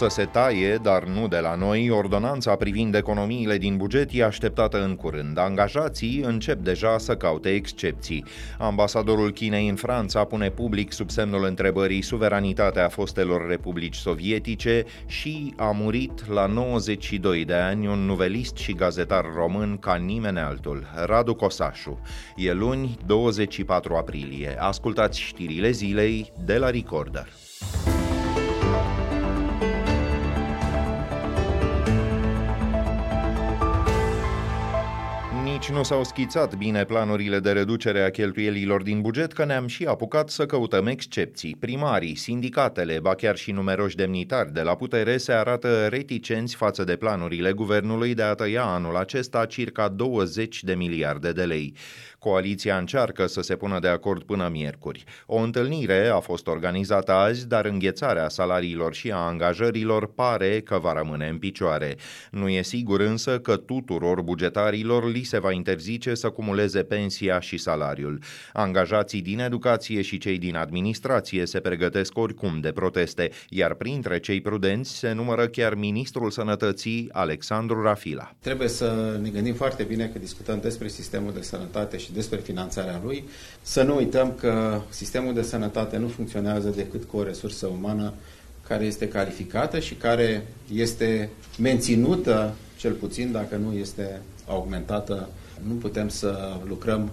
Să se taie, dar nu de la noi, ordonanța privind economiile din buget e așteptată în curând. Angajații încep deja să caute excepții. Ambasadorul Chinei în Franța pune public sub semnul întrebării suveranitatea fostelor republici sovietice și a murit la 92 de ani un nuvelist și gazetar român ca nimeni altul, Radu Cosașu. E luni, 24 aprilie. Ascultați știrile zilei de la Recorder. Nici nu s-au schițat bine planurile de reducere a cheltuielilor din buget, că ne-am și apucat să căutăm excepții. Primarii, sindicatele, ba chiar și numeroși demnitari de la putere se arată reticenți față de planurile guvernului de a tăia anul acesta circa 20 de miliarde de lei. Coaliția încearcă să se pună de acord până miercuri. O întâlnire a fost organizată azi, dar înghețarea salariilor și a angajărilor pare că va rămâne în picioare. Nu e sigur însă că tuturor bugetarilor li se va interzice să cumuleze pensia și salariul. Angajații din educație și cei din administrație se pregătesc oricum de proteste, iar printre cei prudenți se numără chiar ministrul sănătății Alexandru Rafila. Trebuie să ne gândim foarte bine că discutăm despre sistemul de sănătate și despre finanțarea lui. Să nu uităm că sistemul de sănătate nu funcționează decât cu o resursă umană care este calificată și care este menținută, cel puțin dacă nu este augmentată. Nu putem să lucrăm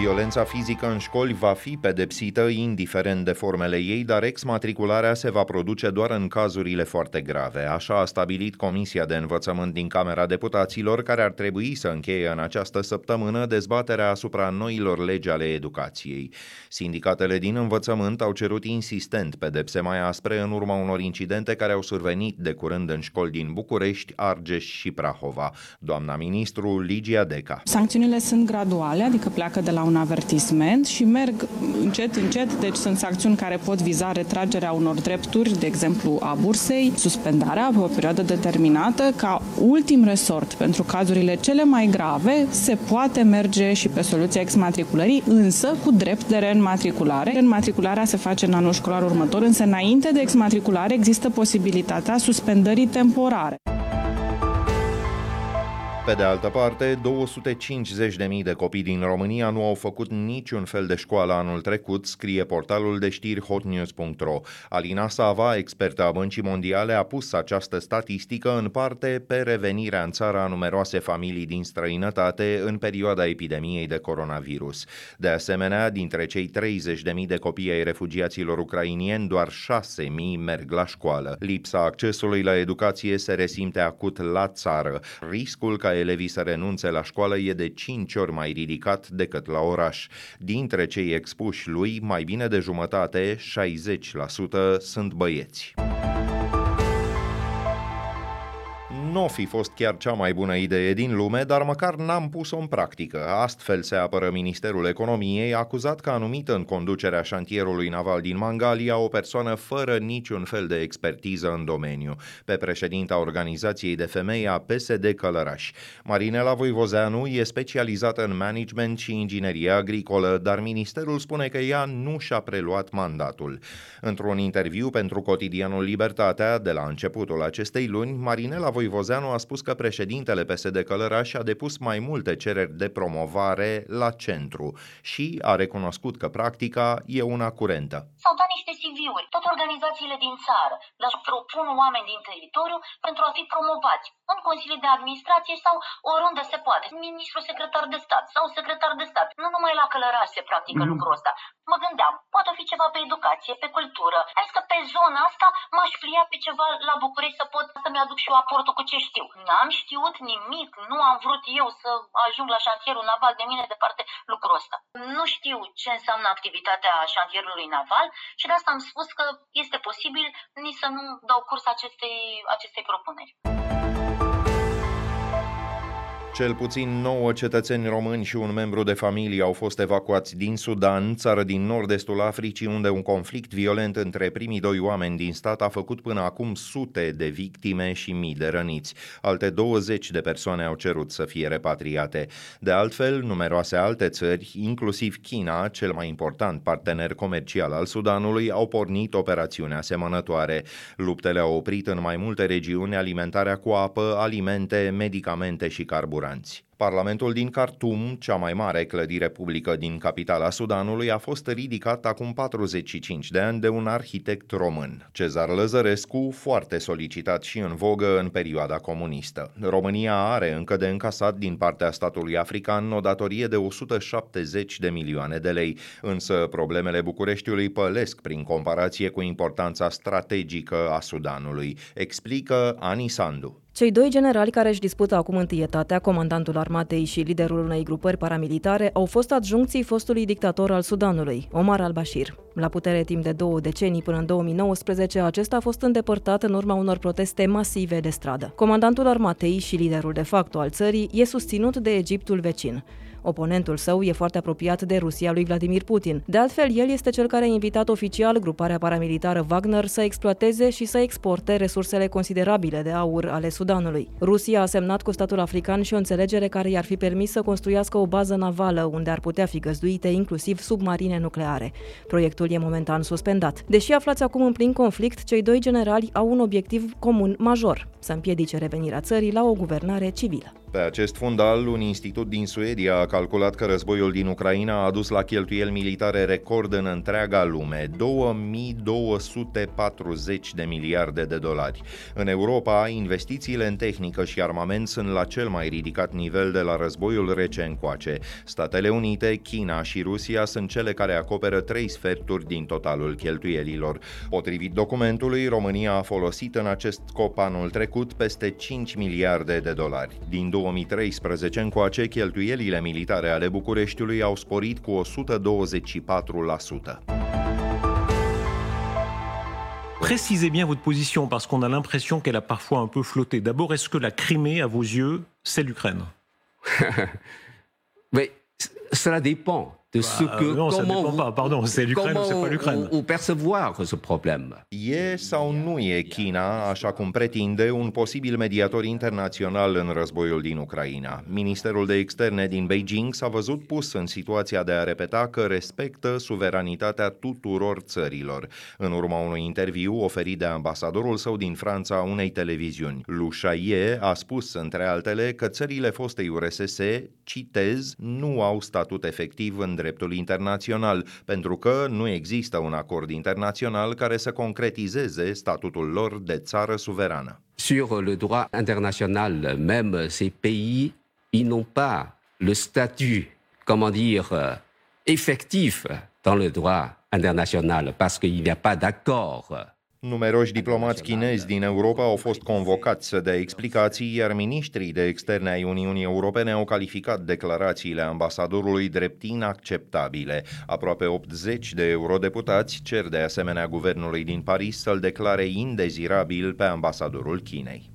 Violența fizică în școli va fi pedepsită indiferent de formele ei, dar exmatricularea se va produce doar în cazurile foarte grave. Așa a stabilit Comisia de Învățământ din Camera Deputaților, care ar trebui să încheie în această săptămână dezbaterea asupra noilor legi ale educației. Sindicatele din învățământ au cerut insistent pedepse mai aspre în urma unor incidente care au survenit de curând în școli din București, Argeș și Prahova. Doamna ministru Ligia Deca. Sancțiunile sunt graduale, adică pleacă de la un avertisment și merg încet, încet, deci sunt sancțiuni care pot viza retragerea unor drepturi, de exemplu a bursei, suspendarea pe o perioadă determinată, ca ultim resort pentru cazurile cele mai grave se poate merge și pe soluția exmatriculării, însă cu drept de reînmatriculare. Înmatricularea se face în anul școlar următor, însă înainte de exmatriculare există posibilitatea suspendării temporare. Pe de altă parte, 250.000 de copii din România nu au făcut niciun fel de școală anul trecut, scrie portalul de știri hotnews.ro. Alina Sava, expertă a Băncii Mondiale, a pus această statistică în parte pe revenirea în țară a numeroase familii din străinătate în perioada epidemiei de coronavirus. De asemenea, dintre cei 30.000 de copii ai refugiaților ucrainieni, doar 6.000 merg la școală. Lipsa accesului la educație se resimte acut la țară. Riscul ca elevii să renunțe la școală e de 5 ori mai ridicat decât la oraș. Dintre cei expuși lui, mai bine de jumătate, 60% sunt băieți nu fi fost chiar cea mai bună idee din lume, dar măcar n-am pus-o în practică. Astfel se apără Ministerul Economiei, acuzat că a numit în conducerea șantierului naval din Mangalia o persoană fără niciun fel de expertiză în domeniu, pe președinta organizației de femei a PSD Călăraș. Marinela Voivozeanu e specializată în management și inginerie agricolă, dar ministerul spune că ea nu și-a preluat mandatul. Într-un interviu pentru cotidianul Libertatea, de la începutul acestei luni, Marinela Voivozeanu Vozeanu a spus că președintele PSD Călăraș a depus mai multe cereri de promovare la centru și a recunoscut că practica e una curentă. S-au dat niște CV-uri. Toate organizațiile din țară le propun oameni din teritoriu pentru a fi promovați în Consiliul de Administrație sau oriunde se poate. Ministrul secretar de stat sau secretar de stat. Nu numai la Călăraș se practică mm-hmm. lucrul ăsta. Mă gândeam, poate fi ceva pe educație, pe cultură. Hai că pe zona asta m-aș plia pe ceva la București să pot să-mi aduc și eu aportul cu ce știu. N-am știut nimic, nu am vrut eu să ajung la șantierul naval de mine departe lucrul ăsta. Nu știu ce înseamnă activitatea șantierului naval și de asta am spus că este posibil nici să nu dau curs acestei, acestei propuneri. Cel puțin 9 cetățeni români și un membru de familie au fost evacuați din Sudan, țară din nord-estul Africii, unde un conflict violent între primii doi oameni din stat a făcut până acum sute de victime și mii de răniți. Alte 20 de persoane au cerut să fie repatriate. De altfel, numeroase alte țări, inclusiv China, cel mai important partener comercial al Sudanului, au pornit operațiuni asemănătoare. Luptele au oprit în mai multe regiuni alimentarea cu apă, alimente, medicamente și carburanți Francji. Parlamentul din Khartoum, cea mai mare clădire publică din capitala Sudanului, a fost ridicat acum 45 de ani de un arhitect român, Cezar Lăzărescu, foarte solicitat și în vogă în perioada comunistă. România are încă de încasat din partea statului african o datorie de 170 de milioane de lei, însă problemele Bucureștiului pălesc prin comparație cu importanța strategică a Sudanului, explică Ani Sandu. Cei doi generali care își dispută acum întâietatea, comandantul armatei și liderul unei grupări paramilitare, au fost adjuncții fostului dictator al Sudanului, Omar al-Bashir. La putere timp de două decenii până în 2019, acesta a fost îndepărtat în urma unor proteste masive de stradă. Comandantul armatei și liderul de facto al țării e susținut de Egiptul vecin. Oponentul său e foarte apropiat de Rusia lui Vladimir Putin. De altfel, el este cel care a invitat oficial gruparea paramilitară Wagner să exploateze și să exporte resursele considerabile de aur ale Sudanului. Rusia a semnat cu statul african și o înțelegere care i-ar fi permis să construiască o bază navală unde ar putea fi găzduite inclusiv submarine nucleare. Proiectul e momentan suspendat. Deși aflați acum în plin conflict, cei doi generali au un obiectiv comun major, să împiedice revenirea țării la o guvernare civilă. Pe acest fundal, un institut din Suedia a calculat că războiul din Ucraina a adus la cheltuieli militare record în întreaga lume, 2240 de miliarde de dolari. În Europa, investițiile în tehnică și armament sunt la cel mai ridicat nivel de la războiul rece încoace. Statele Unite, China și Rusia sunt cele care acoperă trei sferturi din totalul cheltuielilor. Potrivit documentului, România a folosit în acest scop anul trecut peste 5 miliarde de dolari. Din 2013 încoace, cheltuielile militare ale Bucureștiului au sporit cu 124%. Précisez bien votre position parce qu'on a l'impression qu'elle a parfois un peu flotté. D'abord, est-ce que la Crimée, à vos yeux, c'est l'Ukraine? Mais cela dépend. De ce Bah, que non, ça comment dépend vous, pas. Pardon, c'est l'Ukraine comment ou c'est pas vous- l'Ukraine vous- vous percevoir ce problème. E sau nu e China, așa cum pretinde, un posibil mediator internațional în războiul din Ucraina? Ministerul de Externe din Beijing s-a văzut pus în situația de a repeta că respectă suveranitatea tuturor țărilor, în urma unui interviu oferit de ambasadorul său din Franța unei televiziuni. Lu Shaye a spus, între altele, că țările fostei URSS, citez, nu au statut efectiv în dreptul internațional, pentru că nu există un acord internațional care să concretizeze statutul lor de țară suverană. Sur le droit international, même ces pays, ils n'ont pas le statut, comment dire, euh, effectif dans le droit international, parce qu'il n'y a pas d'accord. Numeroși diplomați chinezi din Europa au fost convocați să dea explicații, iar ministrii de externe ai Uniunii Europene au calificat declarațiile ambasadorului drept inacceptabile. Aproape 80 de eurodeputați cer de asemenea guvernului din Paris să-l declare indezirabil pe ambasadorul Chinei.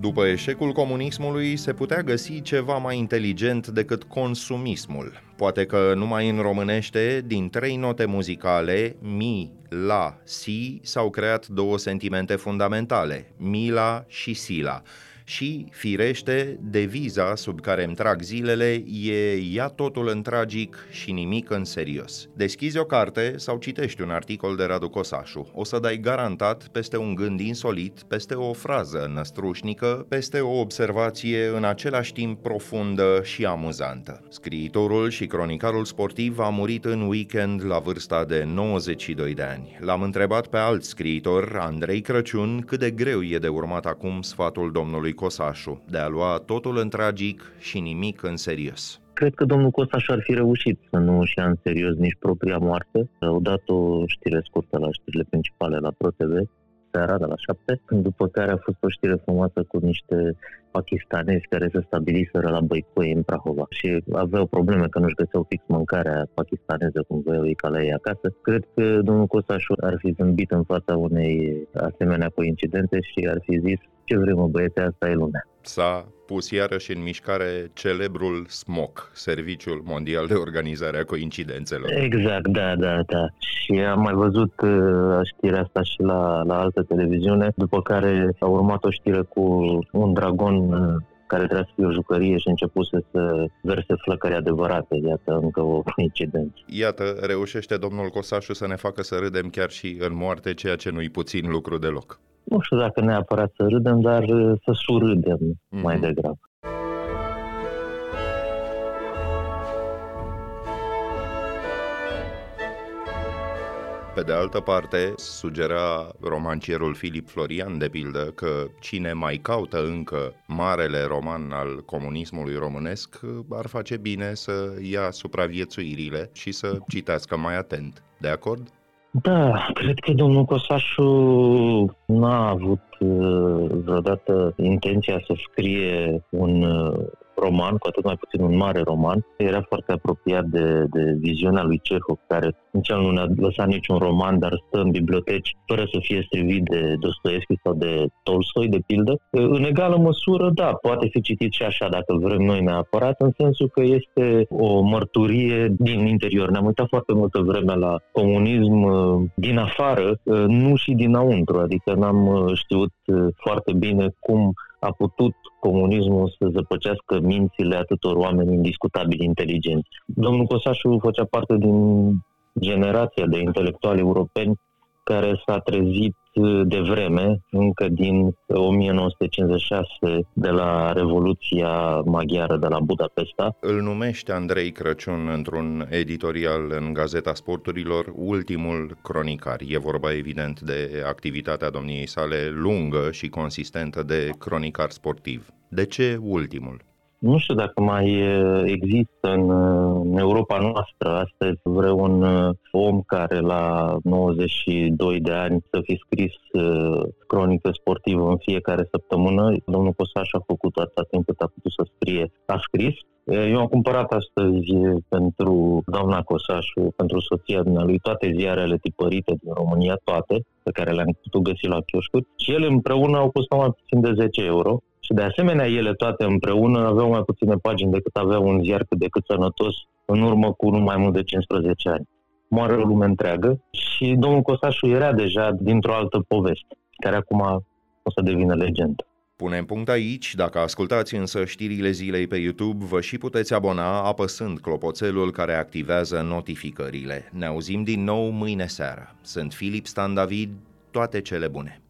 După eșecul comunismului, se putea găsi ceva mai inteligent decât consumismul. Poate că numai în românește, din trei note muzicale, mi, la, si, s-au creat două sentimente fundamentale, mila și sila. Și, firește, deviza sub care îmi trag zilele e ia totul în tragic și nimic în serios. Deschizi o carte sau citești un articol de Radu Cosașu. O să dai garantat peste un gând insolit, peste o frază năstrușnică, peste o observație în același timp profundă și amuzantă. Scriitorul și cronicarul sportiv a murit în weekend la vârsta de 92 de ani. L-am întrebat pe alt scriitor, Andrei Crăciun, cât de greu e de urmat acum sfatul domnului Cosașu, de a lua totul în tragic și nimic în serios. Cred că domnul Costaș ar fi reușit să nu își ia în serios nici propria moarte. Au dat o știre scurtă la știrile principale la ProTV seara de la 7, după care a fost o știre frumoasă cu niște pakistanezi care se stabiliseră la Băicoi în Prahova și aveau probleme că nu-și găseau fix mâncarea pakistaneză cum voiau ei ca la ei acasă. Cred că domnul Cosașu ar fi zâmbit în fața unei asemenea coincidente și ar fi zis ce vrem mă băiete, asta e lumea. S-a pus iarăși în mișcare celebrul SMOC, Serviciul Mondial de Organizare a Coincidențelor. Exact, da, da, da. Și am mai văzut uh, știrea asta și la, la altă televiziune, după care a urmat o știre cu un dragon uh, care trebuia să fie o jucărie și începuse să verse flăcări adevărate. Iată, încă o coincidență. Iată, reușește domnul Cosașu să ne facă să râdem chiar și în moarte, ceea ce nu-i puțin lucru deloc. Nu știu dacă neapărat să râdem, dar uh, să surâdem mm-hmm. mai degrabă. Pe de altă parte, sugera romancierul Filip Florian, de pildă, că cine mai caută încă marele roman al comunismului românesc ar face bine să ia supraviețuirile și să citească mai atent. De acord? Da, cred că domnul Cosașu n-a avut uh, vreodată intenția să scrie un uh, roman, cu atât mai puțin un mare roman. Era foarte apropiat de, de viziunea lui Cehov, care nici nu ne-a lăsat niciun roman, dar stă în biblioteci fără să fie strivit de Dostoevski sau de Tolstoi, de pildă. În egală măsură, da, poate fi citit și așa, dacă vrem noi neapărat, în sensul că este o mărturie din interior. Ne-am uitat foarte multă vreme la comunism uh, din afară, uh, nu și dinăuntru, adică n-am uh, știut foarte bine cum a putut comunismul să zăpăcească mințile atâtor oameni indiscutabil inteligenți. Domnul Cosașu făcea parte din generația de intelectuali europeni care s-a trezit de vreme, încă din 1956, de la Revoluția Maghiară de la Budapesta. Îl numește Andrei Crăciun într-un editorial în Gazeta Sporturilor ultimul cronicar. E vorba evident de activitatea domniei sale lungă și consistentă de cronicar sportiv. De ce ultimul? Nu știu dacă mai există în, în Europa noastră astăzi vreun om care la 92 de ani să fi scris cronică sportivă în fiecare săptămână. Domnul Cosaș a făcut atâta timp cât a putut să scrie. A scris. Eu am cumpărat astăzi pentru doamna Cosașu, pentru soția lui, toate ziarele tipărite din România, toate, pe care le-am putut găsi la chioșcuri. Și ele împreună au costat mai puțin de 10 euro. Și de asemenea, ele toate împreună aveau mai puține pagini decât avea un ziar cât de cât sănătos în urmă cu nu mai mult de 15 ani. Moare o lume întreagă și domnul Cosașu era deja dintr-o altă poveste, care acum o să devină legendă. Punem punct aici, dacă ascultați însă știrile zilei pe YouTube, vă și puteți abona apăsând clopoțelul care activează notificările. Ne auzim din nou mâine seară. Sunt Filip Stan David, toate cele bune!